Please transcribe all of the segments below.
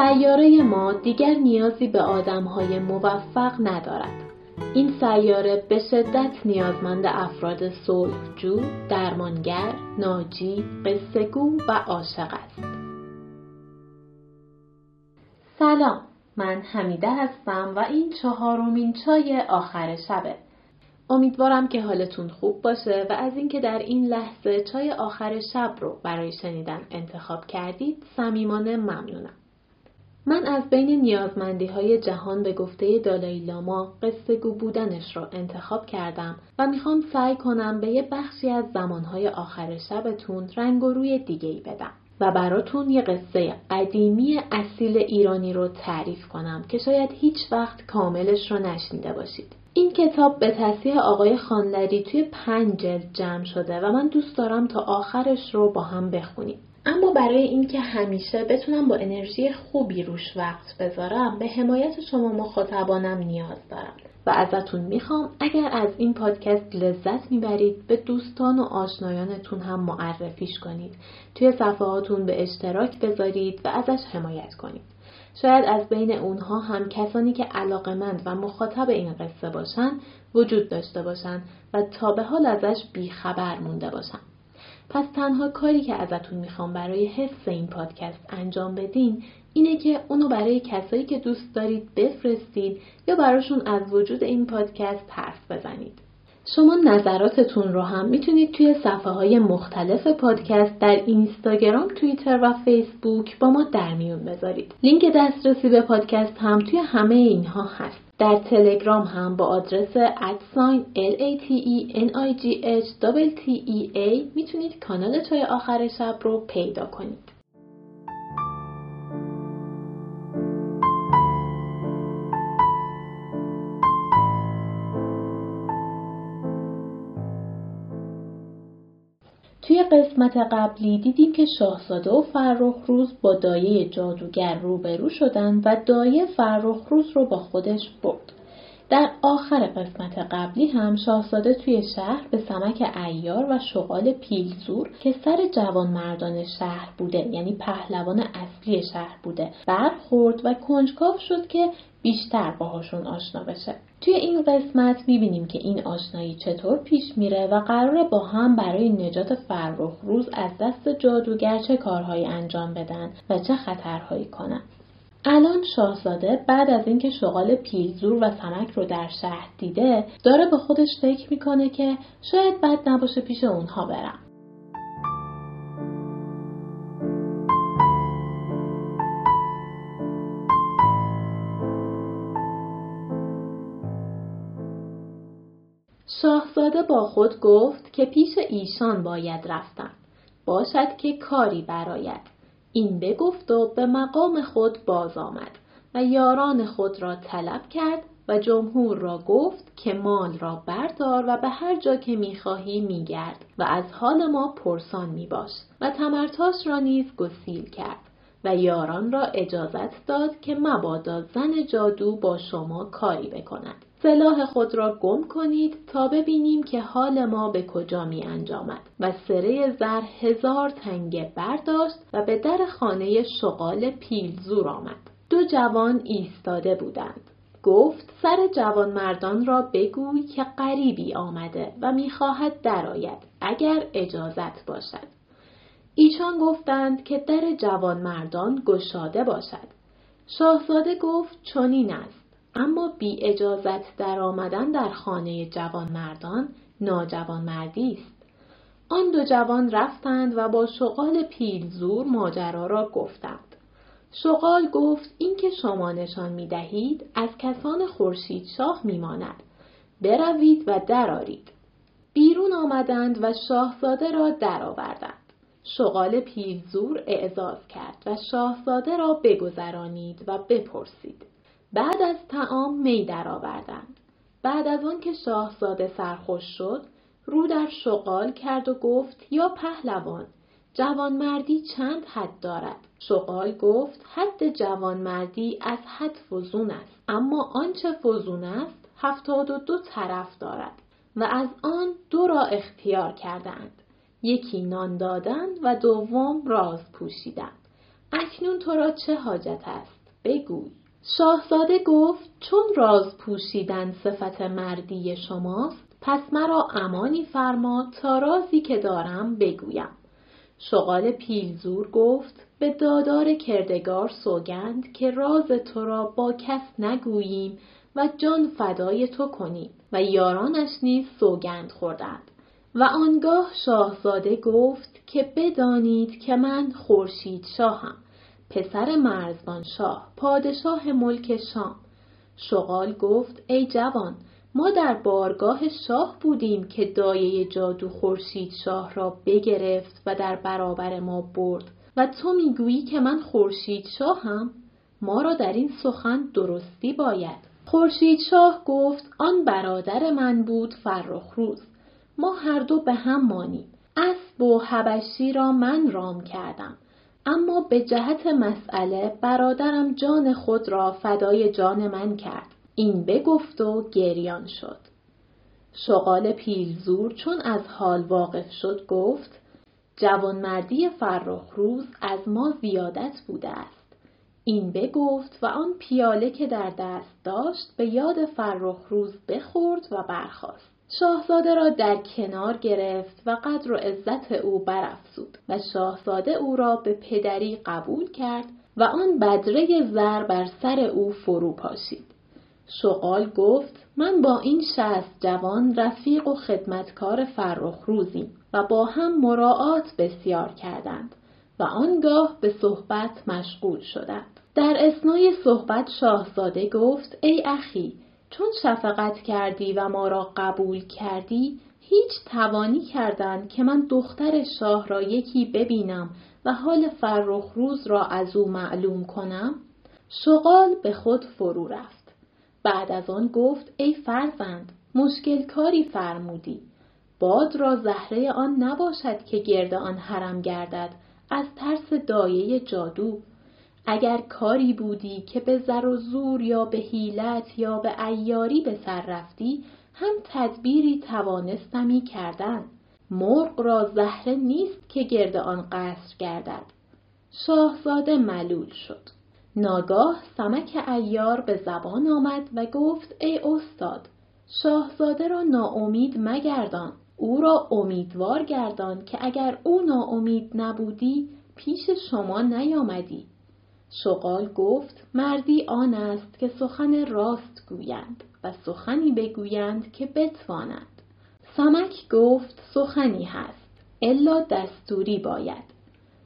سیاره ما دیگر نیازی به آدمهای موفق ندارد. این سیاره به شدت نیازمند افراد صلحجو، درمانگر، ناجی، قصهگو و عاشق است. سلام، من حمیده هستم و این چهارمین چای آخر شبه. امیدوارم که حالتون خوب باشه و از اینکه در این لحظه چای آخر شب رو برای شنیدن انتخاب کردید صمیمانه ممنونم. من از بین نیازمندی های جهان به گفته دالای لاما قصه گو بودنش رو انتخاب کردم و می‌خوام سعی کنم به یه بخشی از زمانهای آخر شبتون رنگ و روی دیگه ای بدم و براتون یه قصه قدیمی اصیل ایرانی رو تعریف کنم که شاید هیچ وقت کاملش رو نشنیده باشید. این کتاب به تصیح آقای خاندری توی پنج جلد جمع شده و من دوست دارم تا آخرش رو با هم بخونیم. اما برای اینکه همیشه بتونم با انرژی خوبی روش وقت بذارم به حمایت شما مخاطبانم نیاز دارم. و ازتون می‌خوام اگر از این پادکست لذت می‌برید به دوستان و آشنایانتون هم معرفیش کنید. توی صفحاتون به اشتراک بذارید و ازش حمایت کنید. شاید از بین اونها هم کسانی که علاقمند و مخاطب این قصه باشن وجود داشته باشن و تا به حال ازش بیخبر مونده باشن. پس تنها کاری که ازتون می‌خوام برای حفظ این پادکست انجام بدین اینه که اونو برای کسایی که دوست دارید بفرستید یا براشون از وجود این پادکست حرف بزنید. شما نظراتتون رو هم می‌تونید توی صفحه های مختلف پادکست در اینستاگرام، توییتر و فیسبوک با ما در میون بذارید. لینک دسترسی به پادکست هم توی همه اینها هست. در تلگرام هم با آدرس ادساین lateinigh می‌تونید کانال چای آخر شب رو پیدا کنید. توی قسمت قبلی دیدیم که شاهزاده و فرخ روز با دایه جادوگر روبرو شدن و دایه فرخ روز رو با خودش برد. در آخر قسمت قبلی هم شاهزاده توی شهر به سمک ایار و شغال پیلزور که سر جوان مردان شهر بوده یعنی پهلوان اصلی شهر بوده برخورد و کنجکاو شد که بیشتر باهاشون آشنا بشه. توی این قسمت می‌بینیم که این آشنایی چطور پیش میره و قراره با هم برای نجات فرخ روز از دست جادوگر چه کارهایی انجام بدن و چه خطرهایی کنن. الان شاهزاده بعد از اینکه شغال پیلزور و سمک رو در شهر دیده داره به خودش فکر می‌کنه که شاید بد نباشه پیش اونها برم. شاهزاده با خود گفت که پیش ایشان باید رفتن. باشد که کاری براید. این بگفت و به مقام خود باز آمد و یاران خود را طلب کرد و جمهور را گفت که مال را بردار و به هر جا که می‌خواهی میگرد و از حال ما پرسان میباش و تمرتاش را نیز گسیل کرد و یاران را اجازت داد که مبادا زن جادو با شما کاری بکند سلاح خود را گم کنید تا ببینیم که حال ما به کجا می انجامد و سره زر هزار تنگه برداشت و به در خانه شغال پیلزور آمد. دو جوان ایستاده بودند. گفت سر جوان مردان را بگوی که غریبی آمده و می‌خواهد درآید اگر اجازت باشد. ایشان گفتند که در جوان مردان گشاده باشد. شاهزاده گفت چنین است. اما بی اجازت در آمدن در خانه جوان مردان ناجوان مردی است. آن دو جوان رفتند و با شغال پیلزور ماجرا را گفتند. شغال گفت اینکه شما نشان می دهید از کسان خورشید شاه می ماند. بروید و درارید. بیرون آمدند و شاهزاده را درآوردند. شغال پیلزور اعزاز کرد و شاهزاده را بگذرانید و بپرسید. بعد از تعام می درآوردند. بعد از آن که شاهزاده سرخوش شد، رو در شغال کرد و گفت یا پهلوان جوانمردی چند حد دارد؟ شغال گفت حد جوانمردی از حد فزون است اما آنچه فزون است هفتاد و دو طرف دارد. و از آن دو را اختیار کردند. یکی نان دادن و دوم راز پوشیدن اکنون تو را چه حاجت است؟ بگوی. شاهزاده گفت چون راز پوشیدن صفت مردی شماست پس مرا امانی فرما تا رازی که دارم بگویم. شغال پیلزور گفت به دادار کردگار سوگند که راز تو را با کس نگوییم و جان فدای تو کنیم و یارانش نیز سوگند خوردند. و آنگاه شاهزاده گفت که بدانید که من خورشید شاهم. پسر مرزبان شاه پادشاه ملک شام. شغال گفت ای جوان ما در بارگاه شاه بودیم که دایه جادو خورشید شاه را بگرفت و در برابر ما برد. و تو می‌گویی که من خورشید شاهم؟ ما را در این سخن درستی باید. خورشید شاه گفت آن برادر من بود فرخ روز. ما هر دو به هم مانیم. اسب و حبشی را من رام کردم. اما به جهت مسئله برادرم جان خود را فدای جان من کرد. این بگفت و گریان شد. شغال پیلزور چون از حال واقف شد گفت جوانمردی فرخ روز از ما زیادت بوده است. این بگفت و آن پیاله که در دست داشت به یاد فرخ روز بخورد و برخاست. شاهزاده را در کنار گرفت و قدر و عزت او برافزود و شاهزاده او را به پدری قبول کرد و آن بدره زر بر سر او فرو پاشید. شغال گفت من با این شست جوان رفیق و خدمتکار فرخ روزیم و با هم مراعات بسیار کردند و آنگاه به صحبت مشغول شدند. در اسنای صحبت شاهزاده گفت ای اخی چون شفقت کردی و ما را قبول کردی هیچ توانی کردند که من دختر شاه را یکی ببینم و حال فرخ روز را از او معلوم کنم؟ شغال به خود فرو رفت. بعد از آن گفت ای فرزند مشکل کاری فرمودی. باد را زهره آن نباشد که گرد آن حرم گردد از ترس دایه جادو. اگر کاری بودی که به زر و زور یا به حیلت یا به ایاری به سر رفتی هم تدبیری توانستمی کردن. مرغ را زهره نیست که گرد آن قصر گردد. شاهزاده ملول شد. ناگاه سمک ایار به زبان آمد و گفت ای استاد شاهزاده را ناامید مگردان. او را امیدوار گردان که اگر او ناامید نبودی پیش شما نیامدی. شغال گفت مردی آن است که سخن راست گویند و سخنی بگویند که بتوانند. سمک گفت سخنی هست الا دستوری باید.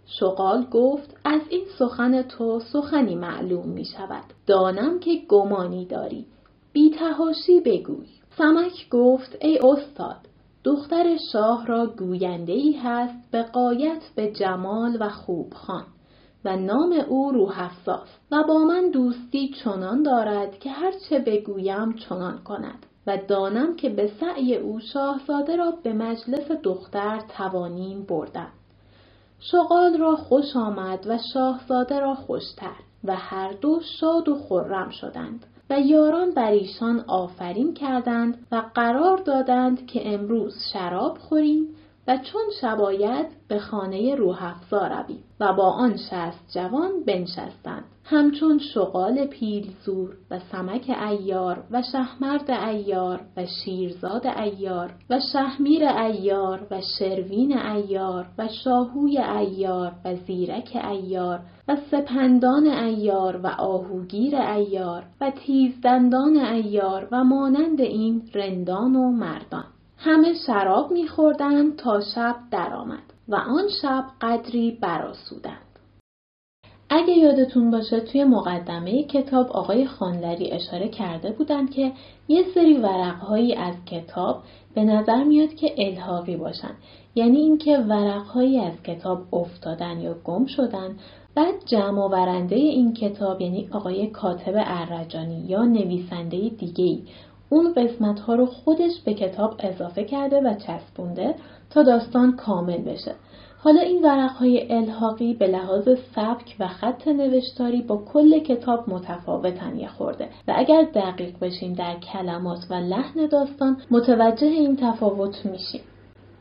شغال گفت از این سخن تو سخنی معلوم می شود. دانم که گمانی داری. بی تهاشی بگوی. سمک گفت ای استاد دختر شاه را گوینده ای هست به قایت به جمال و خوب خان و نام او روح و با من دوستی چنان دارد که هرچه بگویم چنان کند و دانم که به سعی او شاهزاده را به مجلس دختر توانیم بردن. شغال را خوش آمد و شاهزاده را خوشتر و هر دو شاد و خرم شدند و یاران بر ایشان آفرین کردند و قرار دادند که امروز شراب خوریم و چون شباید به خانه روحفزا رویم و با آن شست جوان بنشستند همچون شغال پیلزور و سمک ایار و شهمرد ایار و شیرزاد ایار و شهمیر ایار و شروین ایار و شاهوی ایار و زیرک ایار و سپندان ایار و آهوگیر ایار و تیزدندان ایار و مانند این رندان و مردان همه شراب میخوردند تا شب درآمد و آن شب قدری براسودند. اگه یادتون باشه توی مقدمه کتاب آقای خانلری اشاره کرده بودند که یه سری ورقهایی از کتاب به نظر میاد که الحاقی باشن یعنی اینکه ورقهایی از کتاب افتادن یا گم شدن بعد جمع ورنده این کتاب یعنی آقای کاتب ارجانی یا نویسنده دیگه اون قسمت ها رو خودش به کتاب اضافه کرده و چسبونده تا داستان کامل بشه. حالا این ورق های الحاقی به لحاظ سبک و خط نوشتاری با کل کتاب متفاوتن یه خورده و اگر دقیق بشیم در کلمات و لحن داستان متوجه این تفاوت میشیم.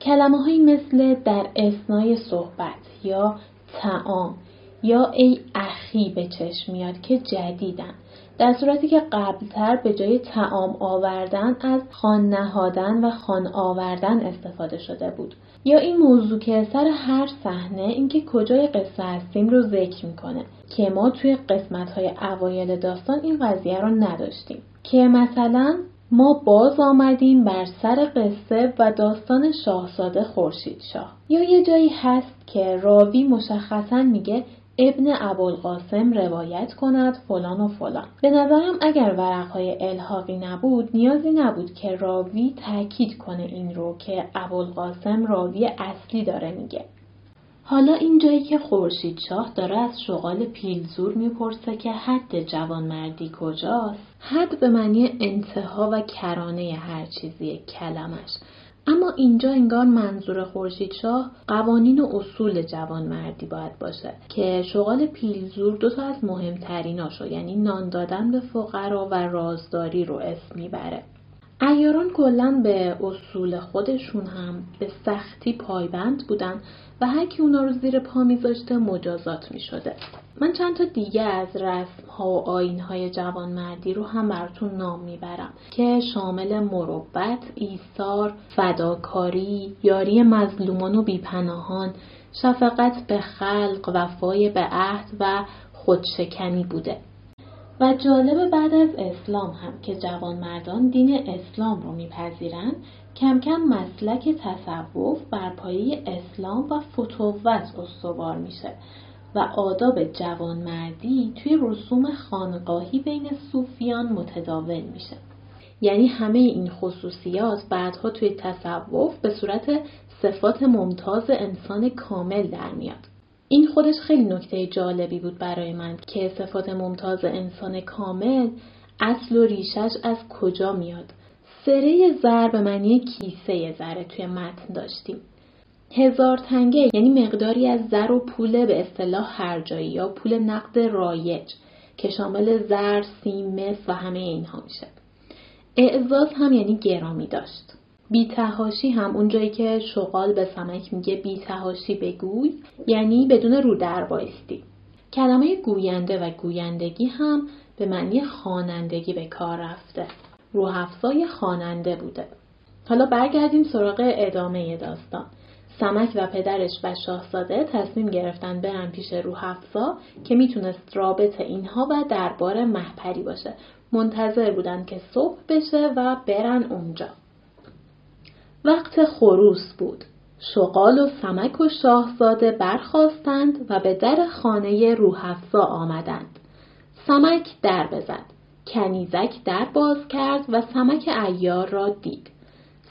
کلمه های مثل در اسنای صحبت یا تعام یا ای اخی به چشم میاد که جدیدن در صورتی که قبلتر به جای تعام آوردن از خان نهادن و خان آوردن استفاده شده بود. یا این موضوع که سر هر صحنه اینکه کجای قصه هستیم رو ذکر می‌کنه. که ما توی قسمت های اوایل داستان این قضیه رو نداشتیم. که مثلا ما باز آمدیم بر سر قصه و داستان شاهزاده خورشید شاه یا یه جایی هست که راوی مشخصا میگه ابن ابوالقاسم روایت کند فلان و فلان. به نظرم اگر ورقهای الحاقی نبود نیازی نبود که راوی تاکید کنه این رو که ابوالقاسم راوی اصلی داره میگه. حالا این جایی که خورشید شاه داره از شغال پیلزور می‌پرسه که حد جوانمردی کجاست؟ حد به معنی انتها و کرانه هر چیزی کلمش. اما اینجا انگار منظور خورشید شاه قوانین و اصول جوانمردی باید باشه که شغال پیلزور دو تا از مهمتریناشو یعنی نان دادن به فقرا و رازداری رو اسم می‌بره. ایاران کلا به اصول خودشون هم به سختی پایبند بودن و هر کی اونا رو زیر پا میذاشته مجازات می‌شده. من چند تا دیگه از رسم ها و آین های جوانمردی رو هم براتون نام می‌برم که شامل مروبت، ایثار، فداکاری، یاری مظلومان و بیپناهان، شفقت به خلق، وفای به عهد و خودشکنی بوده. و جالب بعد از اسلام هم که جوانمردان دین اسلام رو میپذیرند کم کم مسلک تصوف بر پایه اسلام و فتوت استوار میشه و آداب جوانمردی توی رسوم خانقاهی بین صوفیان متداول میشه. یعنی همه این خصوصیات بعدها توی تصوف به صورت صفات ممتاز انسان کامل در میاد. این خودش خیلی نکته جالبی بود برای من که صفات ممتاز انسان کامل اصل و ریشش از کجا میاد. سره زر به معنی کیسه زره توی متن داشتیم. هزار تنگه یعنی مقداری از زر و پول به اصطلاح هر جایی یا پول نقد رایج که شامل زر، سیم، مس و همه اینها میشه. اعزاز هم یعنی گرامی داشت. بیتهاشی هم اونجایی که شغال به سمک میگه بیتهاشی بگوی یعنی بدون رو در بایستی. کلمه گوینده و گویندگی هم به معنی خوانندگی به کار رفته. روحفظای خواننده بوده. حالا برگردیم سراغ ادامه داستان. سمک و پدرش و شاهزاده تصمیم گرفتن برن پیش روحفظا که می‌تونست رابط اینها و دربار محپری باشه. منتظر بودن که صبح بشه و برن اونجا. وقت خروس بود. شغال و سمک و شاهزاده برخواستند و به در خانه روحفظا آمدند. سمک در بزد. کنیزک در باز کرد و سمک ایار را دید.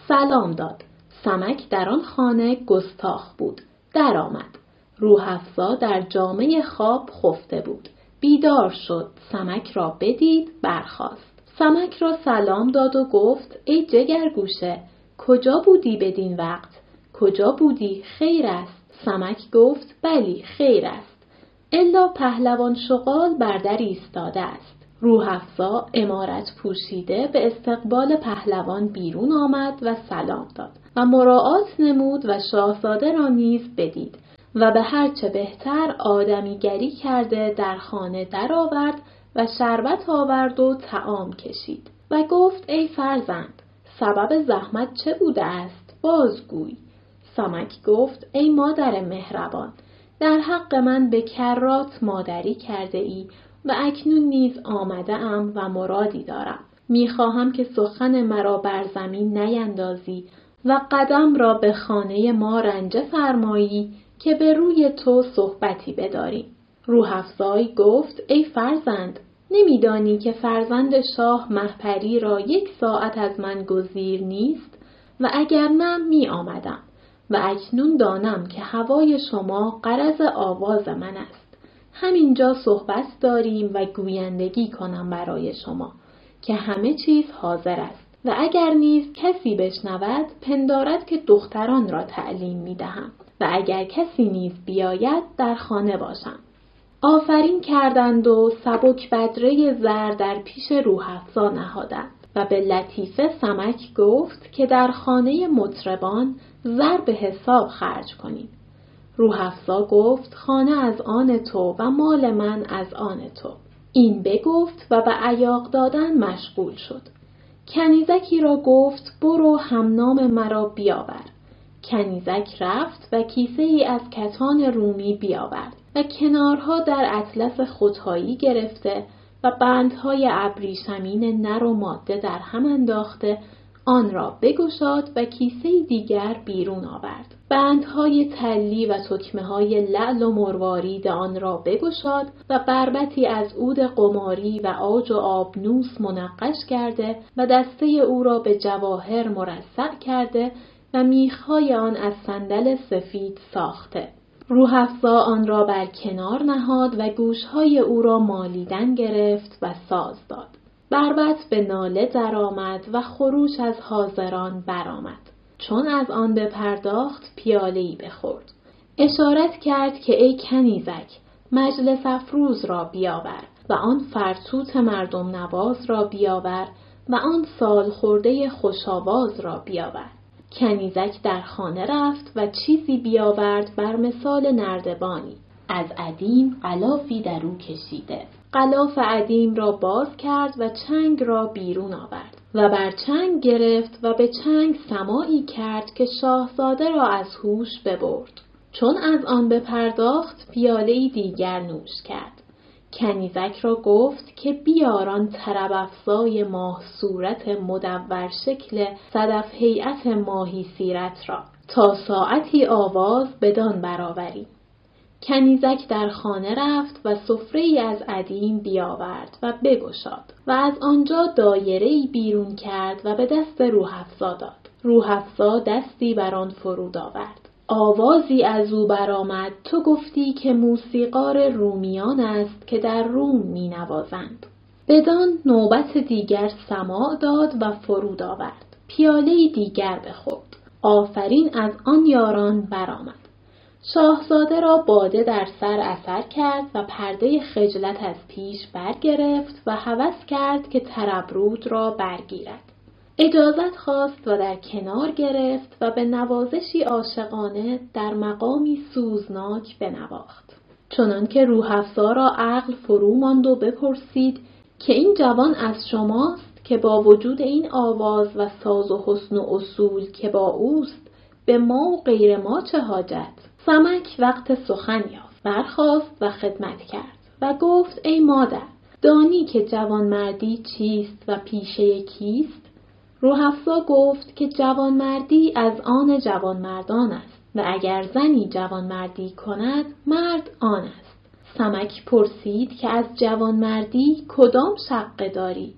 سلام داد. سمک در آن خانه گستاخ بود. در آمد. روحفزا در جامعه خواب خفته بود. بیدار شد. سمک را بدید. برخاست. سمک را سلام داد و گفت ای جگر گوشه کجا بودی بدین وقت؟ کجا بودی؟ خیر است. سمک گفت بلی خیر است. الا پهلوان شغال بر در ایستاده است. روحفزا امارت پوشیده به استقبال پهلوان بیرون آمد و سلام داد و مراعات نمود و شاهزاده را نیز بدید و به هرچه بهتر آدمیگری کرده در خانه درآورد و شربت آورد و تعام کشید و گفت ای فرزند سبب زحمت چه بوده است بازگوی سمک گفت ای مادر مهربان در حق من به کرات مادری کرده ای و اکنون نیز آمده ام و مرادی دارم. می‌خواهم که سخن مرا بر زمین نیندازی و قدم را به خانه ما رنجه فرمایی که به روی تو صحبتی بداریم. روحفزای گفت ای فرزند نمیدانی که فرزند شاه محپری را یک ساعت از من گزیر نیست و اگر نه می آمدم و اکنون دانم که هوای شما قرض آواز من است. همینجا صحبت داریم و گویندگی کنم برای شما که همه چیز حاضر است و اگر نیز کسی بشنود پندارد که دختران را تعلیم می دهم و اگر کسی نیز بیاید در خانه باشم. آفرین کردند و سبک بدره زر در پیش روحفزا نهادند و به لطیفه سمک گفت که در خانه مطربان زر به حساب خرج کنیم. روحفزا گفت خانه از آن تو و مال من از آن تو. این بگفت و به عیاق دادن مشغول شد. کنیزکی را گفت برو همنام مرا بیاور. کنیزک رفت و کیسه ای از کتان رومی بیاورد و کنارها در اطلس خودهایی گرفته و بندهای ابریشمین نر و ماده در هم انداخته آن را بگشاد و کیسه دیگر بیرون آورد. بندهای تلی و تکمه های لعل و مروارید آن را بگشاد و بربتی از عود قماری و آج و آبنوس منقش کرده و دسته او را به جواهر مرصع کرده و میخهای آن از صندل سفید ساخته. روحفزا آن را بر کنار نهاد و گوشهای او را مالیدن گرفت و ساز داد. بربت به ناله درآمد و خروش از حاضران برآمد. چون از آن بپرداخت پیالهای بخورد. اشارت کرد که ای کنیزک مجلس افروز را بیاور و آن فرتوت مردم نواز را بیاور و آن سال خورده خوشاواز را بیاور. کنیزک در خانه رفت و چیزی بیاورد بر مثال نردبانی. از عدیم غلافی در او کشیده. غلاف عدیم را باز کرد و چنگ را بیرون آورد و بر چنگ گرفت و به چنگ سمایی کرد که شاهزاده را از هوش ببرد. چون از آن بپرداخت پیاله دیگر نوش کرد. کنیزک را گفت که بیاران طرب افزای ماه صورت مدور شکل صدف هیئت ماهی سیرت را تا ساعتی آواز بدان برآوریم کنیزک در خانه رفت و سفره ای از عدیم بیاورد و بگشاد و از آنجا دایره ای بیرون کرد و به دست روحفزا داد. روحفزا دستی بر آن فرود آورد. آوازی از او برآمد تو گفتی که موسیقار رومیان است که در روم می نوازند. بدان نوبت دیگر سماع داد و فرود آورد. پیاله دیگر بخورد. آفرین از آن یاران برآمد. شاهزاده را باده در سر اثر کرد و پرده خجلت از پیش برگرفت و هوس کرد که تربرود را برگیرد. اجازت خواست و در کنار گرفت و به نوازشی عاشقانه در مقامی سوزناک بنواخت. چنان که روحفزا را عقل فرو ماند و بپرسید که این جوان از شماست که با وجود این آواز و ساز و حسن و اصول که با اوست به ما و غیر ما چه حاجت؟ سمک وقت سخن یافت برخواست و خدمت کرد و گفت ای مادر دانی که جوانمردی چیست و پیشه کیست؟ روحفزا گفت که جوانمردی از آن جوانمردان است و اگر زنی جوانمردی کند مرد آن است. سمک پرسید که از جوانمردی کدام شقه داری؟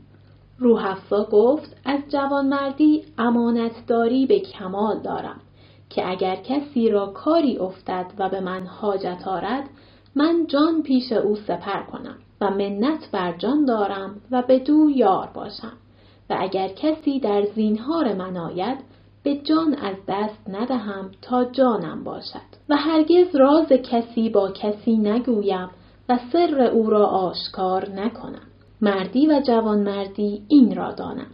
روحفزا گفت از جوانمردی امانتداری به کمال دارم. که اگر کسی را کاری افتد و به من حاجت آرد من جان پیش او سپر کنم و منت بر جان دارم و به دو یار باشم. و اگر کسی در زینهار من آید به جان از دست ندهم تا جانم باشد. و هرگز راز کسی با کسی نگویم و سر او را آشکار نکنم. مردی و جوانمردی این را دانم.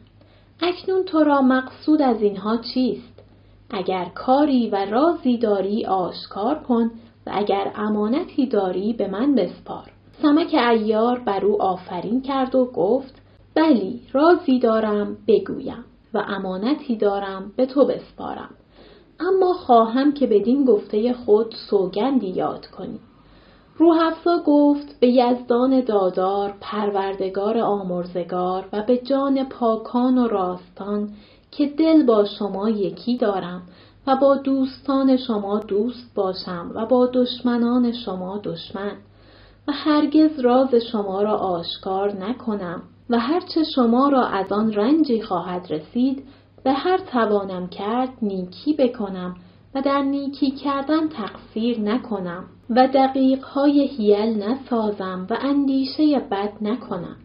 اکنون تو را مقصود از اینها چیست؟ اگر کاری و رازی داری آشکار کن و اگر امانتی داری به من بسپار. سمک ایار بر او آفرین کرد و گفت بلی رازی دارم بگویم و امانتی دارم به تو بسپارم. اما خواهم که بدین گفته خود سوگندی یاد کنی. روحفزا گفت به یزدان دادار پروردگار آمرزگار و به جان پاکان و راستان که دل با شما یکی دارم و با دوستان شما دوست باشم و با دشمنان شما دشمن و هرگز راز شما را آشکار نکنم و هرچه شما را از آن رنجی خواهد رسید به هر توانم کرد نیکی بکنم و در نیکی کردن تقصیر نکنم و دقیقهای هیل نسازم و اندیشه بد نکنم.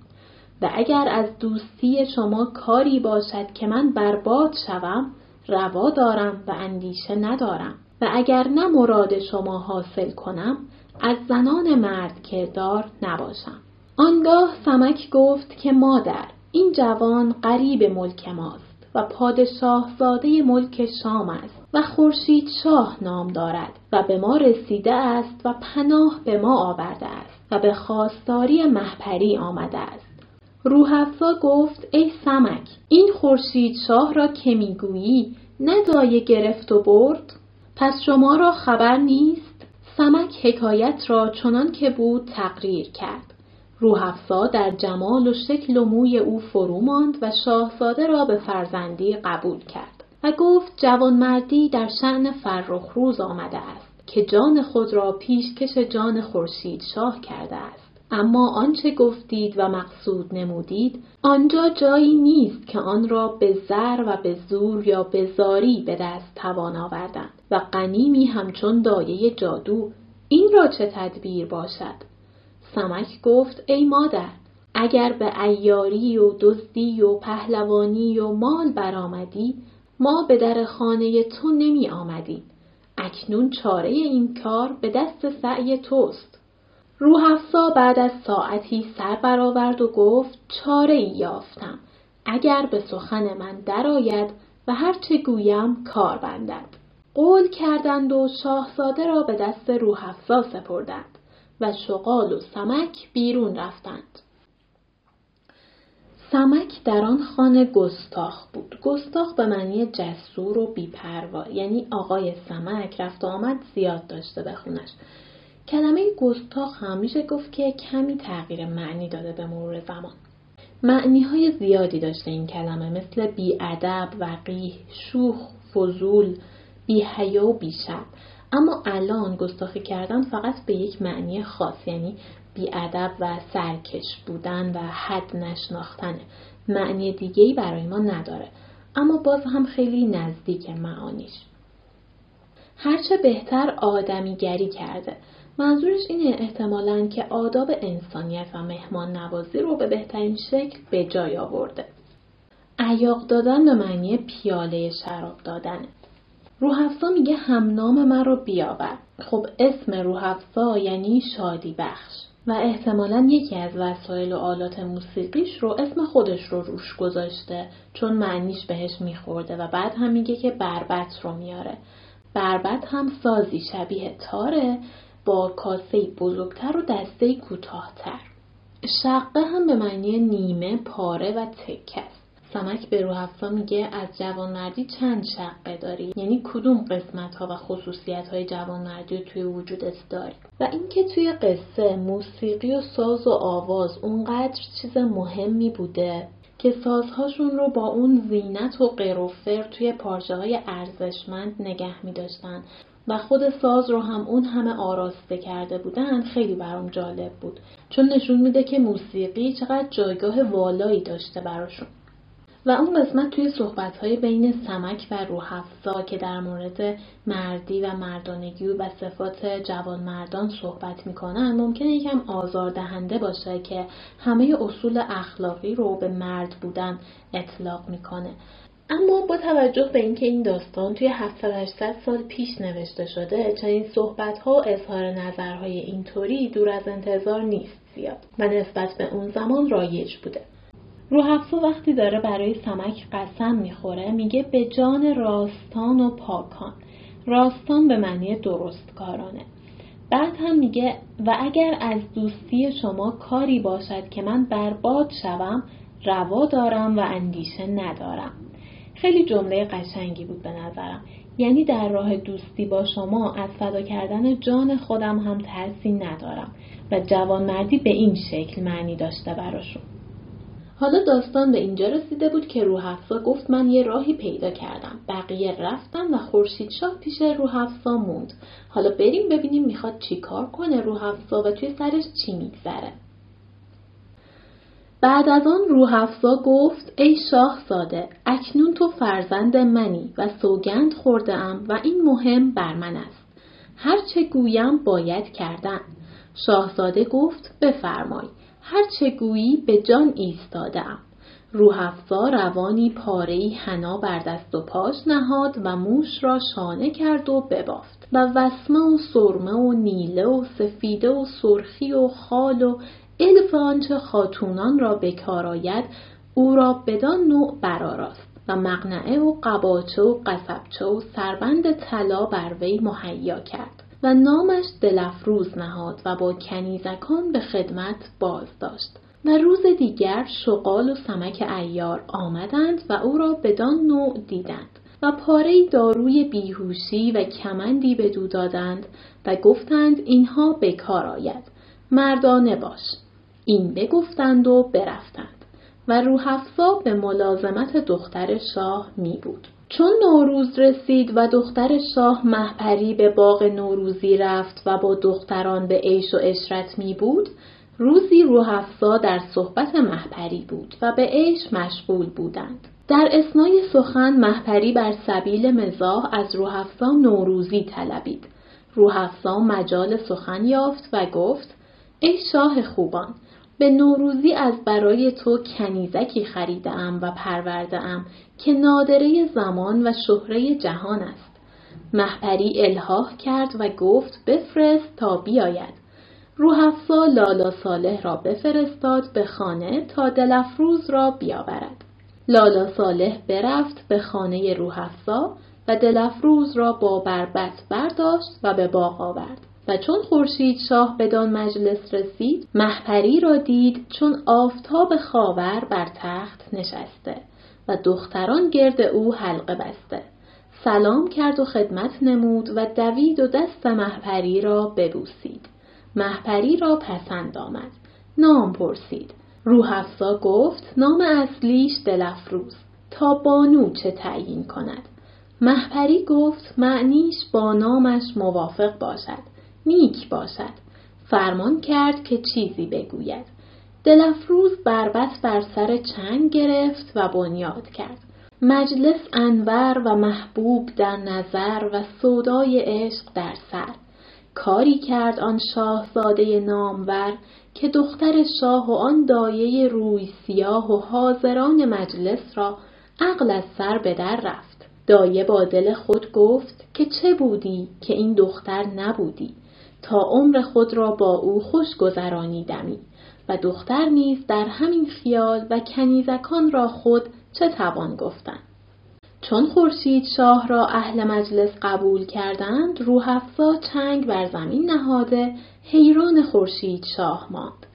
و اگر از دوستی شما کاری باشد که من برباد شوم روا دارم و اندیشه ندارم. و اگر نه مراد شما حاصل کنم از زنان مرد کردار نباشم. آنگاه سمک گفت که مادر این جوان قریب ملک ماست و پادشاه زاده ملک شام است و خورشید شاه نام دارد و به ما رسیده است و پناه به ما آورده است و به خواستاری محپری آمده است. روحفزا گفت ای سمک این خورشید شاه را که می‌گویی ندایه گرفت و برد؟ پس شما را خبر نیست؟ سمک حکایت را چنان که بود تقریر کرد. روحفزا در جمال و شکل و موی او فرو ماند و شاهزاده را به فرزندی قبول کرد و گفت جوانمردی در شعن فرخ روز آمده است که جان خود را پیشکش جان خورشید شاه کرده است. اما آنچه گفتید و مقصود نمودید آنجا جایی نیست که آن را به زر و به زور یا به زاری به دست توان آوردن و قنیمی همچون دایه جادو این را چه تدبیر باشد؟ سمک گفت ای مادر اگر به ایاری و دزدی و پهلوانی و مال برآمدی ما به در خانه تو نمی آمدیم. اکنون چاره این کار به دست سعی توست. روحفزا بعد از ساعتی سر برآورد و گفت چاره ای یافتم. اگر به سخن من درآید و هرچه گویم کار بندد. قول کردند و شاهزاده را به دست روحفزا سپردند و شغال و سمک بیرون رفتند. سمک در آن خانه گستاخ بود. گستاخ به معنی جسور و بیپروا یعنی آقای سمک رفت و آمد زیاد داشته به خونش. کلمه گستاخ هم میشه گفت که کمی تغییر معنی داده به مرور زمان. معنی های زیادی داشته این کلمه مثل بیادب، وقیح، شوخ، فضول، بیحیا و بیشب. اما الان گستاخی کردن فقط به یک معنی خاص یعنی بیادب و سرکش بودن و حد نشناختن معنی دیگهی برای ما نداره اما باز هم خیلی نزدیک معانیش هرچه بهتر آدمیگری کرده منظورش اینه احتمالا که آداب انسانیت و مهمان نوازی رو به بهترین شکل به جای آورده. عیاق دادن به معنی پیاله شراب دادنه. روحفزا میگه همنام من رو بیاور. خب اسم روحفزا یعنی شادی بخش و احتمالا یکی از وسایل و آلات موسیقیش رو اسم خودش رو روش گذاشته چون معنیش بهش میخورده و بعد هم میگه که بربت رو میاره. بربت هم سازی شبیه تاره با کاسه بزرگتر و دسته کوتاهتر. شقه هم به معنی نیمه، پاره و تکه است. سمک به روحفزا میگه از جوانمردی چند شقه داری یعنی کدوم قسمت ها و خصوصیت های جوانمردی رو توی وجودت داری و اینکه توی قصه موسیقی و ساز و آواز اونقدر چیز مهمی بوده که سازهاشون رو با اون زینت و قروفر توی پارچه های ارزشمند نگه می داشتن و خود ساز رو هم اون همه آراسته کرده بودن خیلی برام جالب بود. چون نشون میده که موسیقی چقدر جایگاه والایی داشته براشون. و اون قسمت توی صحبتهای بین سمک و روحفزا که در مورد مردی و مردانگی و صفات جوان مردان صحبت می‌کنن ممکنه یکم آزاردهنده باشه که همه اصول اخلاقی رو به مرد بودن اطلاق می‌کنه. اما با توجه به اینکه این داستان توی 700 سال پیش نوشته شده چنین صحبت ها و اظهار نظرهای اینطوری دور از انتظار نیست زیاد و نسبت به اون زمان رایج بوده. روحفزا وقتی داره برای سمک قسم می‌خوره میگه به جان راستان و پاکان. راستان به معنی درستکارانه. بعد هم میگه و اگر از دوستی شما کاری باشد که من برباد شوم روا دارم و اندیشه ندارم. خیلی جمله قشنگی بود به نظرم. یعنی در راه دوستی با شما از فدا کردن جان خودم هم ترسی ندارم و جوانمردی به این شکل معنی داشته براشون. حالا داستان به اینجا رسیده بود که روحفزا گفت من یه راهی پیدا کردم. بقیه رفتن و خورشید شاه پیش روحفزا موند. حالا بریم ببینیم می‌خواد چی کار کنه روحفزا و توی سرش چی میگذره. بعد از آن روحفزا گفت ای شاهزاده اکنون تو فرزند منی و سوگند ام و این مهم بر من است. هرچه گویم باید کردن. شاهزاده گفت بفرمای. هرچه گویی به جان ایستادم روحفزا روانی پارهای حنا بر دست و پاش نهاد و موش را شانه کرد و ببافت. و وسمه و سرمه و نیله و سفیده و سرخی و خال و الف آنچه خاتونان را به آید او را بدان نوع برآراست و مقنعه و قباچه و قصبچه و سربند طلا بر وی مهیا کرد. و نامش دلفروز نهاد و با کنیزکان به خدمت باز داشت. و روز دیگر شغال و سمک ایار آمدند و او را بدان نوع دیدند و پاره داروی بیهوشی و کمندی به دو دادند و گفتند اینها بکار آید. مردانه باش این بگفتند و برفتند و روحفزا به ملازمت دختر شاه می بود. چون نوروز رسید و دختر شاه محپری به باغ نوروزی رفت و با دختران به عیش و اشرت می بود، روزی روحفزا در صحبت محپری بود و به عیش مشغول بودند. در اسنای سخن محپری بر سبیل مزاح از روحفزا نوروزی طلبید. روحفزا مجال سخن یافت و گفت ای شاه خوبان به نوروزی از برای تو کنیزکی خریدم و پروردم که نادره زمان و شهره جهان است. محپری الهاه کرد و گفت بفرست تا بیاید. روحفزا لالا صالح را بفرستاد به خانه تا دلفروز را بیاورد. لالا صالح برفت به خانه روحفزا و دلفروز را با بربت برداشت و به باغ آورد. و چون خورشید شاه بدان مجلس رسید محپری را دید چون آفتاب خاور بر تخت نشسته و دختران گرد او حلقه بسته. سلام کرد و خدمت نمود و دوید و دست محپری را ببوسید. محپری را پسند آمد. نام پرسید. روحفزا گفت نام اصلیش دلفروز تا بانو چه تعیین کند؟ محپری گفت معنیش با نامش موافق باشد. نیک باشد. فرمان کرد که چیزی بگوید. دلفروز بربت بر سر چنگ گرفت و بنیاد کرد. مجلس انور و محبوب در نظر و سودای عشق در سر. کاری کرد آن شاهزاده نامور که دختر شاه و آن دایه روی سیاه و حاضران مجلس را عقل از سر به در رفت. دایه با دل خود گفت که چه بودی که این دختر نبودی؟ تا عمر خود را با او خوش گذرانیدمی. و دختر نیز در همین خیال و کنیزکان را خود چه توان گفتن. چون خورشید شاه را اهل مجلس قبول کردند روحفزا چنگ بر زمین نهاده حیران خورشید شاه ماند.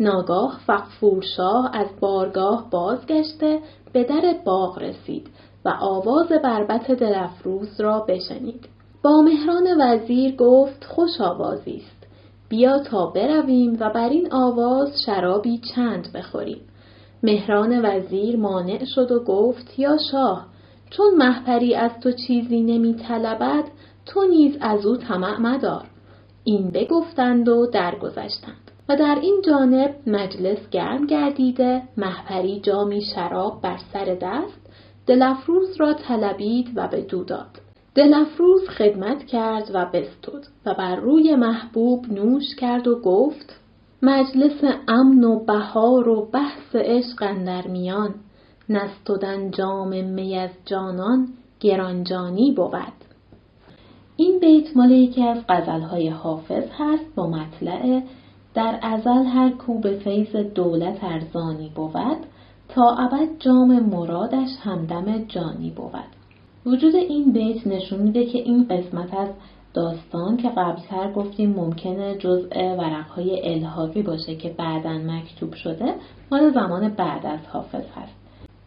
ناگاه فقفور شاه از بارگاه بازگشته به در باغ رسید و آواز بربت دلفروز را بشنید. با مهران وزیر گفت خوش آوازی است. بیا تا برویم و بر این آواز شرابی چند بخوریم. مهران وزیر مانع شد و گفت یا شاه چون محپری از تو چیزی نمی طلبد تو نیز از او طمع مدار. این بگفتند و درگذشتند. و در این جانب مجلس گرم گردیده محپری جامی شراب بر سر دست دلفروز را طلبید و به دو داد. دلفروز خدمت کرد و بستود و بر روی محبوب نوش کرد و گفت مجلس امن و بهار و بحث عشق اندر میان نستودن جام می از جانان گرانجانی بود. این بیت مال یکی از غزلهای حافظ هست با مطلع در ازل هر کو به فیض دولت ارزانی بود تا ابد جام مرادش همدم جانی بود. وجود این بیت نشون میده که این قسمت از داستان که قبلتر گفتیم ممکنه جزء ورقهای الهاقی باشه که بعدا مکتوب شده مال زمان بعد از حافظ هست.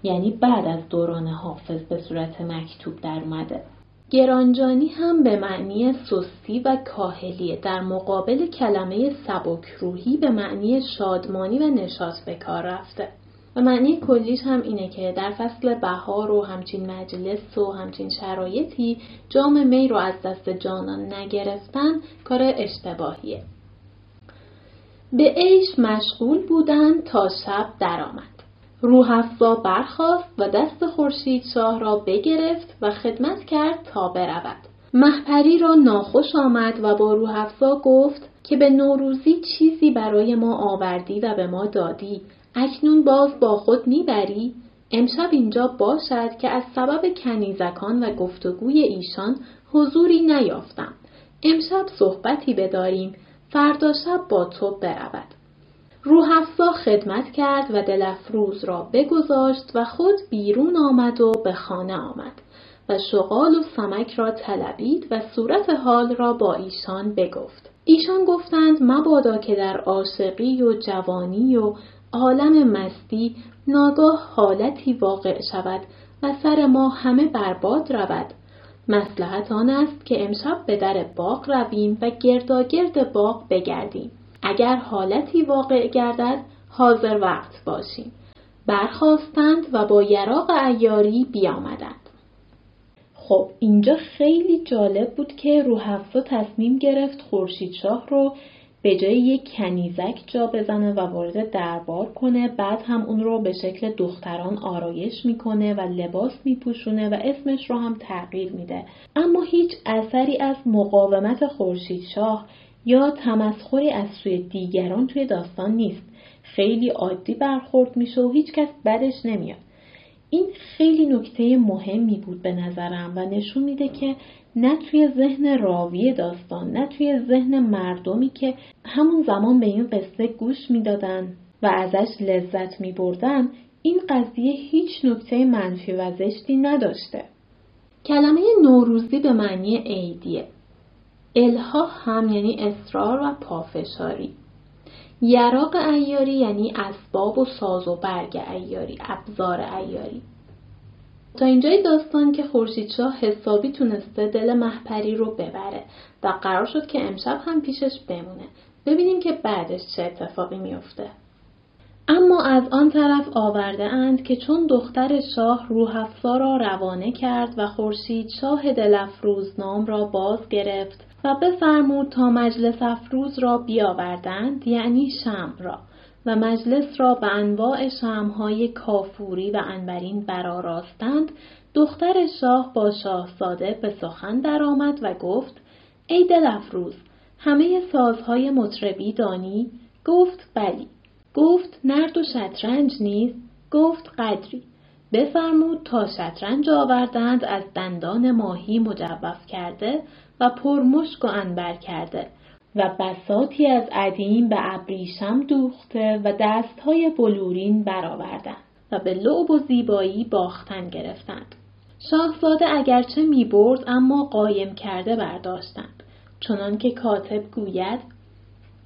یعنی بعد از دوران حافظ به صورت مکتوب در اومده. گرانجانی هم به معنی سستی و کاهلیه در مقابل کلمه سبک روحی به معنی شادمانی و نشاط به کار رفته. و معنی کلیش هم اینه که در فصل بهار و همچین مجلس و همچین شرایطی جام می رو از دست جانان نگرفتن کار اشتباهیه. به عیش مشغول بودن تا شب درآمد. روحفزا برخاست و دست خورشید شاه را بگرفت و خدمت کرد تا برود. محپری را ناخوش آمد و با روحفزا گفت که به نوروزی چیزی برای ما آوردی و به ما دادی اکنون باز با خود می‌بری؟ امشب اینجا باشد که از سبب کنیزکان و گفتگوی ایشان حضوری نیافتم. امشب صحبتی بداریم فردا شب با تو برود. روحفزا خدمت کرد و دلفروز را بگذاشت و خود بیرون آمد و به خانه آمد و شغال و سمک را طلبید و صورت حال را با ایشان بگفت. ایشان گفتند مبادا که در عاشقی و جوانی و عالم مستی ناگاه حالتی واقع شود و سر ما همه برباد رود. مسلحت آن است که امشب به در باغ رویم و گرداگرد باغ بگردیم. اگر حالتی واقع گردد حاضر وقت باشیم. برخواستند و با یراق ایاری بیامدند. خب اینجا خیلی جالب بود که روحفزا تصمیم گرفت خورشید شاه رو به جای یک کنیزک جا بزنه و وارد دربار کنه بعد هم اون رو به شکل دختران آرایش می‌کنه و لباس میپوشونه و اسمش رو هم تغییر میده. اما هیچ اثری از مقاومت خورشید شاه یا تمسخری از سوی دیگران توی داستان نیست. خیلی عادی برخورد میشه و هیچکس بدش نمیاد. این خیلی نکته مهمی بود به نظرم و نشون میده که نه توی ذهن راوی داستان نه توی ذهن مردمی که همون زمان به این قصه گوش می‌دادن و ازش لذت می بردن این قضیه هیچ نکته منفی و زشتی نداشته. کلمه نوروزی به معنی عیدیه. الها هم یعنی اصرار و پافشاری. یراق ایاری یعنی اسباب و ساز و برگ ایاری، ابزار ایاری. تا اینجای داستان که خورشیدشاه حسابی تونسته دل محپری رو ببره و قرار شد که امشب هم پیشش بمونه. ببینیم که بعدش چه اتفاقی میفته. اما از آن طرف آورده اند که چون دختر شاه روحفزا را روانه کرد و خورشید شاه دلفروز نام را باز گرفت و بفرمود تا مجلس افروز را بیاوردند یعنی شم را و مجلس را به انواع شمهای کافوری و انبرین برآراستند دختر شاه با شاهزاده به سخن درآمد و گفت ای دل افروز همه سازهای مطربی دانی؟ گفت بلی. گفت نرد و شطرنج نیز؟ گفت قدری. بفرمود تا شطرنج آوردند از دندان ماهی مجوف کرده و پرمشک و انبر کرده. و بساتی از عدیم به ابریشم دوخته و دستهای بلورین برآوردند و به لعب و زیبایی باختن گرفتند. شاهزاده اگرچه می برد اما قایم کرده برداشتند. چنان که کاتب گوید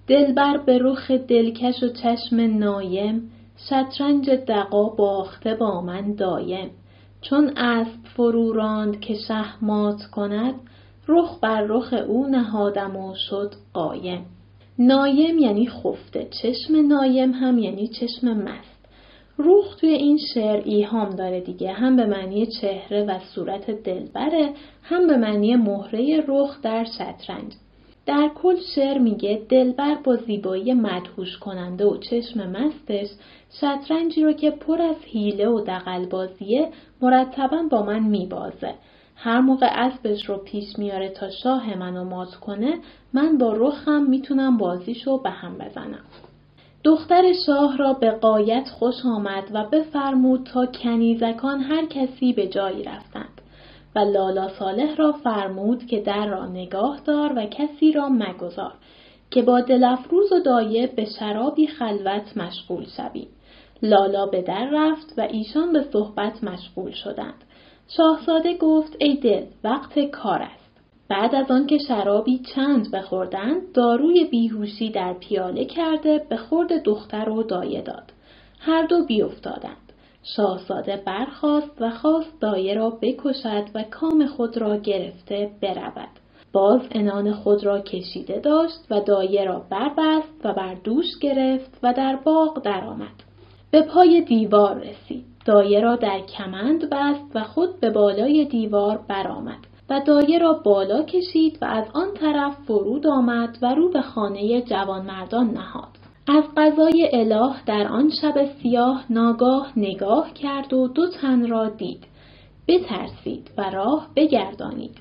دلبر به رخ دلکش و چشم نایم شطرنج دقا باخته با من دایم چون اسب فرو راند که شهمات کند رخ بر رخ او نهادم و شد قایم. نایم یعنی خفته چشم نایم هم یعنی چشم مست. روح توی این شعر ایهام داره دیگه هم به معنی چهره و صورت دلبره هم به معنی مهره رخ در شطرنج. در کل شعر میگه دلبر با زیبایی مدهوش کننده و چشم مستش شطرنجی رو که پر از حیله و دقلبازیه مرتبا با من میبازه. هر موقع اسبش رو پیش میاره تا شاه منو مات کنه من با رخم می‌تونم بازیشو به هم بزنم. دختر شاه را به قایت خوش آمد و بفرمود تا کنیزکان هر کسی به جایی رفتند و لالا صالح را فرمود که در را نگاه دار و کسی را مگذار که با دلفروز و دایه به شرابی خلوت مشغول شویم. لالا به در رفت و ایشان به صحبت مشغول شدند. شاهزاده گفت ای دل وقت کار است. بعد از آنکه شرابی چند بخوردند داروی بیهوشی در پیاله کرده به خورد دختر و دایه داد. هر دو بیافتادند. شاهزاده برخاست و خواست دایه را بکشد و کام خود را گرفته برود. باز انان خود را کشیده داشت و دایه را بربست و بر دوش گرفت و در باغ درآمد. به پای دیوار رسید. دایه را در کمند بست و خود به بالای دیوار برآمد و دایه را بالا کشید و از آن طرف فرود آمد و رو به خانه جوانمردان نهاد. از قضای اله در آن شب سیاه ناگاه نگاه کرد و دو تن را دید. بترسید و راه بگردانید.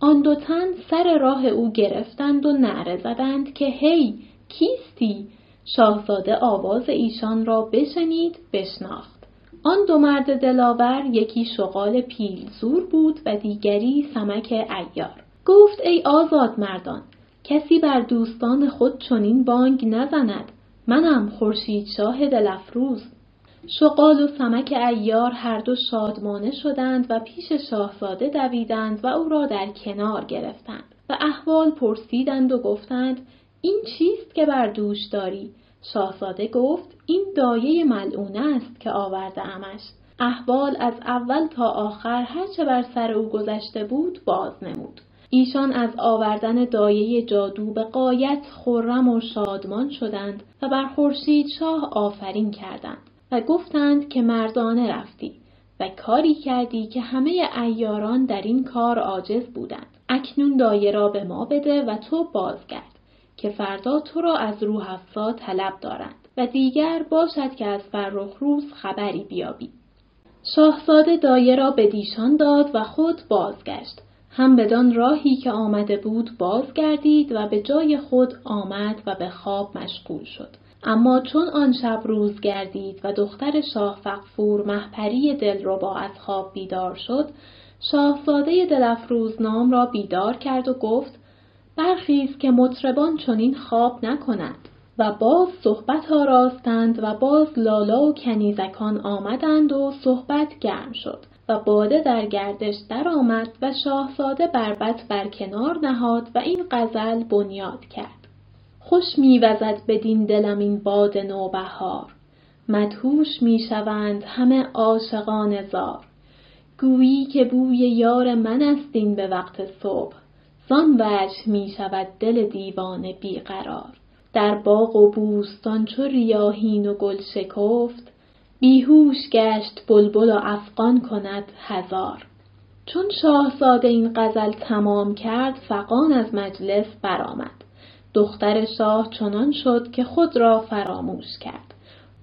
آن دو تن سر راه او گرفتند و نعره زدند که هی کیستی؟ شاهزاده آواز ایشان را بشنید بشناخت. آن دو مرد دلاور یکی شغال پیلزور بود و دیگری سمک ایار. گفت ای آزاد مردان کسی بر دوستان خود چنین بانگ نزند. منم خورشید شاه دلفروز شغال و سمک ایار هر دو شادمانه شدند و پیش شاهزاده دویدند و او را در کنار گرفتند و احوال پرسیدند و گفتند این چیست که بر دوش داری؟ شاهزاده گفت این دایه ملعونه است که آورده امش. احوال از اول تا آخر هرچه بر سر او گذشته بود باز نمود. ایشان از آوردن دایه جادو به قایت خرم و شادمان شدند و بر خورشید شاه آفرین کردند و گفتند که مردانه رفتی و کاری کردی که همه ایاران در این کار عاجز بودند. اکنون دایه را به ما بده و تو بازگرد. که فردا تو را از روح افزا طلب دارند و دیگر باشد که از فرخ روز خبری بیابی. شاهزاده دایه را به دیشان داد و خود بازگشت. هم بدان راهی که آمده بود بازگردید و به جای خود آمد و به خواب مشغول شد. اما چون آن شب روز گردید و دختر شاه فقفور محپری دلربا از خواب بیدار شد شاهزاده دلفروز نام را بیدار کرد و گفت برخیز که مطربان چنین خواب نکنند و باز صحبت آراستند و باز لالا و کنیزکان آمدند و صحبت گرم شد و باده در گردش درآمد و شاهزاده بربط بر کنار نهاد و این غزل بنیاد کرد. خوش میوزد بدین دلم این باد نوبهار. مدهوش می‌شوند همه عاشقان زار. گویی که بوی یار من است این به وقت صبح. زان وجه می شود دل دیوانه بیقرار در باغ و بوستان چو ریاحین و گل شکفت بیهوش گشت بلبل و افغان کند هزار. چون شاهزاده این غزل تمام کرد فغان از مجلس برآمد. دختر شاه چنان شد که خود را فراموش کرد.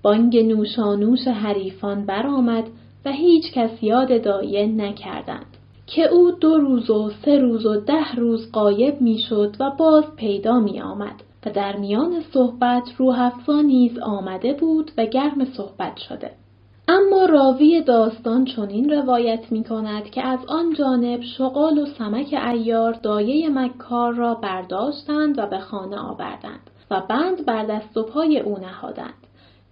بانگ نوشانوش حریفان برآمد و هیچ کس یاد دایه نکردند. که او دو روز و سه روز و ده روز قایب می‌شد و باز پیدا می آمد و در میان صحبت روح نیز آمده بود و گرم صحبت شده. اما راوی داستان چنین روایت می کند که از آن جانب شغال و سمک ایار دایه مکار را برداشتند و به خانه آوردند و بند بر دست و پای او نهادند.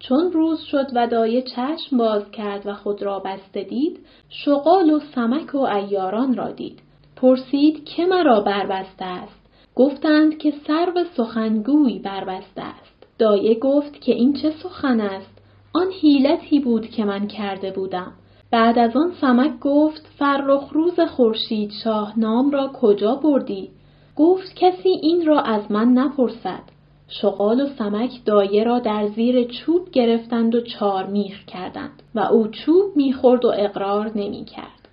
چون روز شد و دایه چشم باز کرد و خود را بسته دید شغال و سمک و ایاران را دید. پرسید که مرا بربسته است؟ گفتند که سرو سخنگوی بربسته است. دایه گفت که این چه سخن است؟ آن حیلتی بود که من کرده بودم. بعد از آن سمک گفت فرخ روز خورشید شاه نام را کجا بردی؟ گفت کسی این را از من نپرسد. شغال و سمک دایه را در زیر چوب گرفتند و چار میخ کردند و او چوب می‌خورد و اقرار نمی‌کرد.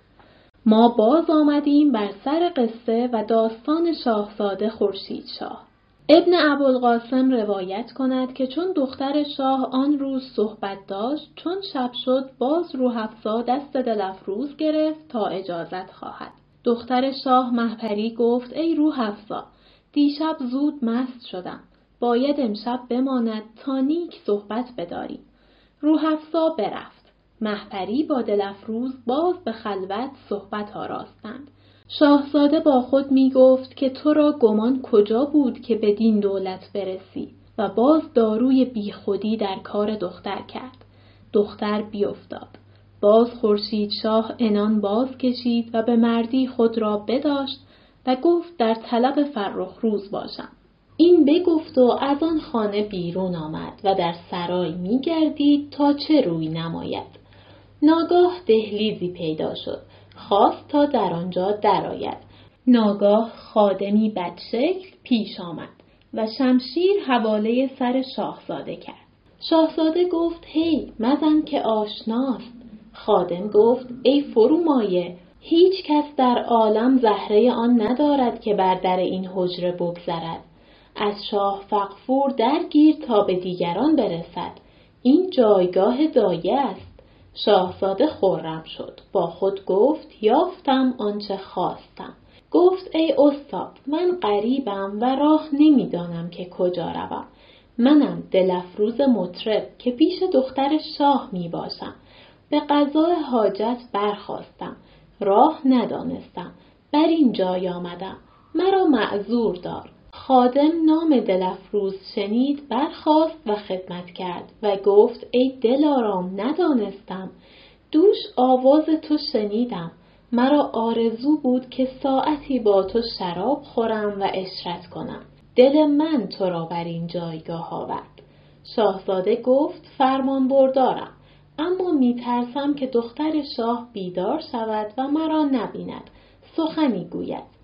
ما باز آمدیم بر سر قصه و داستان شاهزاده خورشید شاه. ابن ابوالقاسم روایت کند که چون دختر شاه آن روز صحبت داشت چون شب شد باز روح افزا دست دلفروز گرفت تا اجازت خواهد. دختر شاه محپری گفت ای روح افزا دیشب زود مست شدم. باید امشب بماند تا نیک صحبت بداریم. روح افزا برفت. محپری با دلفروز باز به خلوت صحبت آراستند. شاهزاده با خود می گفت که تو را گمان کجا بود که بدین دولت برسی و باز داروی بیخودی در کار دختر کرد. دختر بیافتاد. باز خورشید شاه انان باز کشید و به مردی خود را بداشت و گفت در طلب فرخ روز باشم. این بگفت و از آن خانه بیرون آمد و در سرای می گردید تا چه روی نماید. ناگاه دهلیزی پیدا شد. خواست تا در آنجا درآید. ناگاه خادمی بدشکل پیش آمد و شمشیر حواله سر شاهزاده کرد. شاهزاده گفت هی مزن که آشناست. خادم گفت ای فرومایه هیچ کس در عالم زهره آن ندارد که بر در این حجره بگذرد. از شاه فقفور درگیر تا به دیگران برسد. این جایگاه دایه است. شاهزاده خورم شد. با خود گفت یافتم آنچه خواستم. گفت ای استاد من غریبم و راه نمی‌دانم که کجا روم. منم دلفروز مطرب که پیش دختر شاه می باشم به قضای حاجت برخواستم راه ندانستم. بر این جای آمدم. مرا معذور دار. خادم نام دلفروز شنید برخاست و خدمت کرد و گفت ای دلارام ندانستم. دوش آواز تو شنیدم. مرا آرزو بود که ساعتی با تو شراب خورم و اشرت کنم. دل من تو را بر این جایگاه آورد. شاهزاده گفت فرمان بردارم. اما میترسم که دختر شاه بیدار شود و مرا نبیند. سخنی گوید.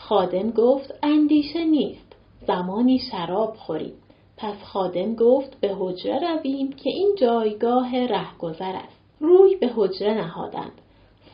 خادم گفت اندیشه نیست زمانی شراب خوریم پس خادم گفت به حجره رویم که این جایگاه رهگذر است روی به حجره نهادند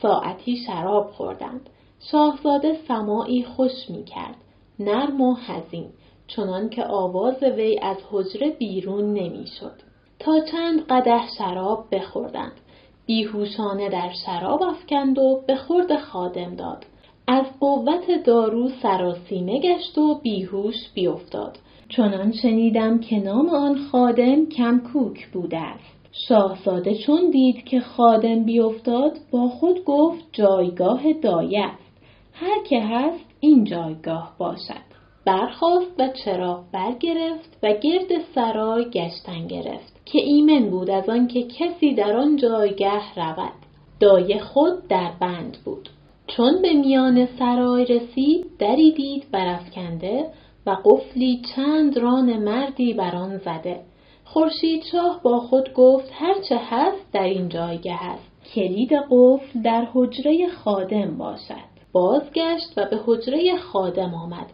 ساعتی شراب خوردند شاهزاده سماعی خوش می کرد نرم و حزین چنان که آواز وی از حجره بیرون نمی‌شد. تا چند قده شراب بخوردند. بیهوشانه در شراب افکند و به خورد خادم داد. از قوت دارو سراسیمه گشت و بیهوش بیافتاد. چنان شنیدم که نام آن خادم کمکوک بوده است. شاهزاده چون دید که خادم بیافتاد با خود گفت جایگاه دایه است. هر که هست این جایگاه باشد. برخاست و چراغ برگرفت و گرد سرای گشتن گرفت که ایمن بود از آنکه کسی در آن جایگه رود دایه خود در بند بود چون به میان سرای رسید دری دید برافکنده و قفلی چند ران مردی بر آن زده. خورشید شاه با خود گفت هرچه هست در این جایگه هست. کلید قفل در حجره خادم باشد. بازگشت و به حجره خادم آمد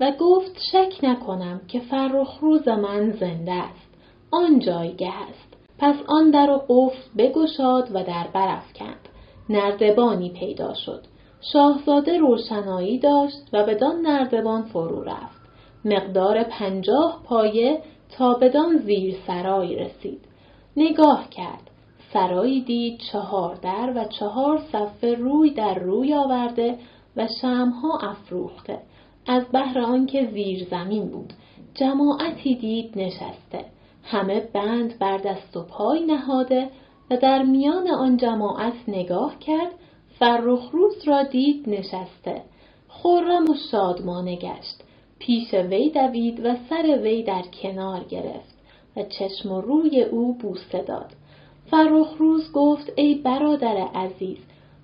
و گفت شک نکنم که فرخ روز من زنده است. آن جایگه است پس آن در و قفل بگشاد و در برافکند. نردبانی پیدا شد. شاهزاده روشنایی داشت و بدان نردبان فرو رفت. مقدار پنجاه پایه تا بدان زیر سرای رسید. نگاه کرد. سرایی دید چهار در و چهار صفه روی در روی آورده و شمها افروخته. از بهر آنکه زیر زمین بود. جماعتی دید نشسته. همه بند بر دست و پای نهاده و در میان آن جماعت نگاه کرد فرخ روز را دید نشسته. خرم و شادمانه گشت. پیش وی دوید و سر وی در کنار گرفت و چشم و روی او بوسه داد. فرخ روز گفت ای برادر عزیز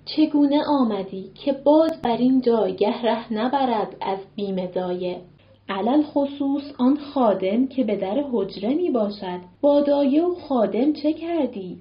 چگونه آمدی که باد بر این جایگه ره نبرد از بیم دایه؟ علل خصوص آن خادم که به در حجره می باشد با دایه و خادم چه کردی؟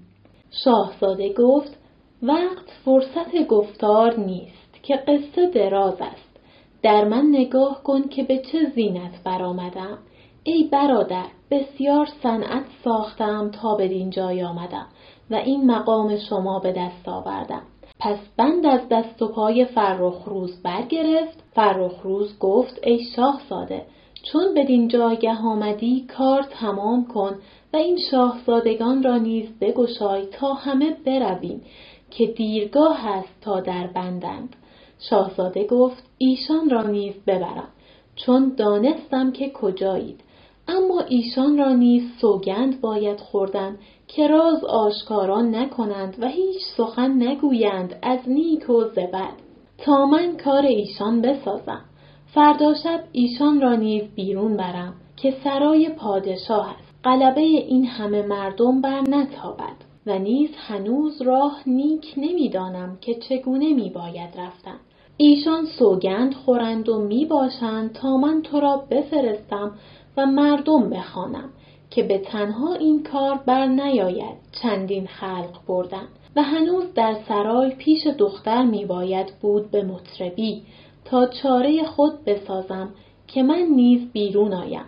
شاهزاده گفت وقت فرصت گفتار نیست که قصه دراز است. در من نگاه کن که به چه زینت برآمدم. ای برادر بسیار صنعت ساختم تا بدین جای آمدم و این مقام شما به دست آوردم. پس بند از دست و پای فرخروز برگرفت. فرخروز گفت ای شاهزاده چون بدین جایگه آمدی کار تمام کن و این شاهزادگان را نیز بگشای تا همه برویم. که دیرگاه است تا در بندند شاهزاده گفت ایشان را نیز ببرم چون دانستم که کجایید. اما ایشان را نیز سوگند باید خوردن که راز آشکاران نکنند و هیچ سخن نگویند از نیک و زبد تا من کار ایشان بسازم. فردا شب ایشان را نیز بیرون برم که سرای پادشاه است. غلبه این همه مردم بر نتابد. و نیز هنوز راه نیک نمی‌دانم که چگونه می باید رفتن. ایشان سوگند خورند و می باشند تا من تو را بفرستم و مردم بخوانم که به تنها این کار بر نیاید چندین خلق بردن. و هنوز در سرای پیش دختر می باید بود به مطربی تا چاره خود بسازم که من نیز بیرون آیم.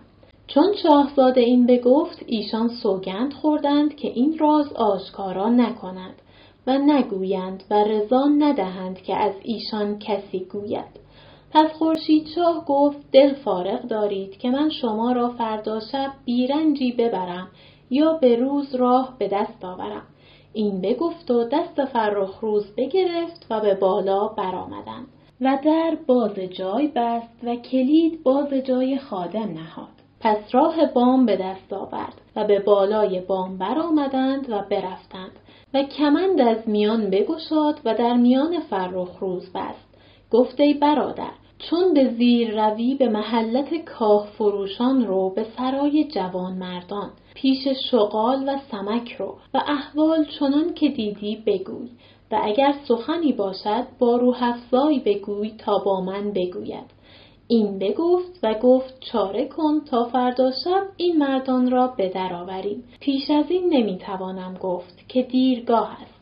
چون شاهزاده این بگفت ایشان سوگند خوردند که این راز آشکارا نکنند و نگویند و رضا ندهند که از ایشان کسی گوید. پس خورشید شاه گفت دل فارغ دارید که من شما را فردا شب بیرنجی ببرم یا به روز راه به دست آورم. این بگفت و دست فرخ روز بگرفت و به بالا برآمدند و در باز جای بست و کلید باز جای خادم نهاد. پس راه بام به دست آورد و به بالای بام برآمدند و برفتند و کمند از میان بگشاد و در میان فرخ روز بست. گفت ای برادر چون به زیر روی به محلت کاه فروشان رو به سرای جوان مردان پیش شغال و سمک رو و احوال چنان که دیدی بگوی و اگر سخنی باشد با روح افزای بگوی تا با من بگوید. این بگفت و گفت چاره کن تا فردا شب این مردان را به آوریم. پیش از این نمی‌توانم گفت که دیرگاه است.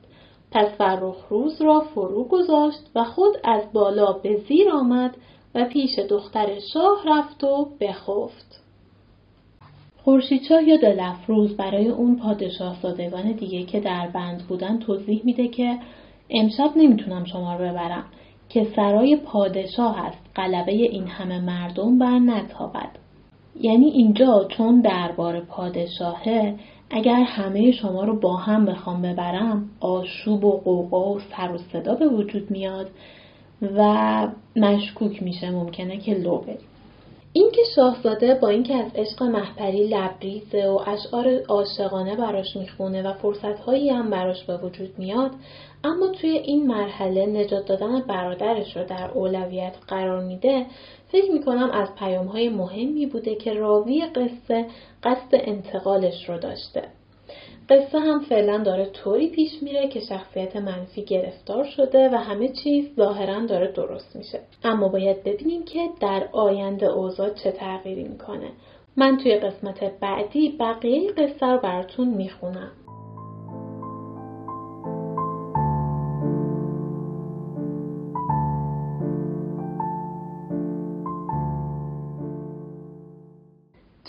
پس فرخ روز را فرو گذاشت و خود از بالا به زیر آمد و پیش دختر شاه رفت و بخفت. خورشیدشاه یا دلفروز برای اون پادشاه زادگان دیگه که در بند بودن توضیح میده که امشب نمی‌تونم شما رو ببرم. که سرای پادشاه است. غلبه این همه مردم بر نتابد. یعنی اینجا چون دربار پادشاهه اگر همه شما رو با هم بخوام ببرم آشوب و قوقا و سر و صدا به وجود میاد و مشکوک میشه. ممکنه که لو بریم. اینکه شاهزاده با اینکه از عشق محپری لبریزه و اشعار عاشقانه براش می‌خونه و فرصتهایی هم براش به وجود میاد اما توی این مرحله نجات دادن برادرش رو در اولویت قرار میده فکر می‌کنم از پیامهای مهمی بوده که راوی قصه قصد انتقالش رو داشته. قصه هم فعلا داره طوری پیش میره که شخصیت منفی گرفتار شده و همه چیز ظاهرا داره درست میشه. اما باید ببینیم که در آینده اوضاع چه تغییری می‌کنه. من توی قسمت بعدی بقیه قصه رو براتون می‌خونم.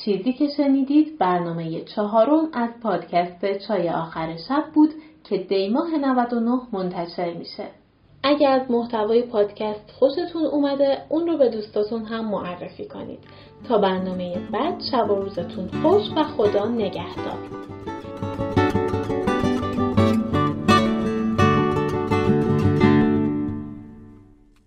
چیزی که شنیدید برنامه چهارم از پادکست چای آخر شب بود که دیماه 99 منتشر میشه. اگر از محتوای پادکست خوشتون اومده اون رو به دوستاتون هم معرفی کنید تا برنامه بعد شب و روزتون خوش و خدا نگهدار.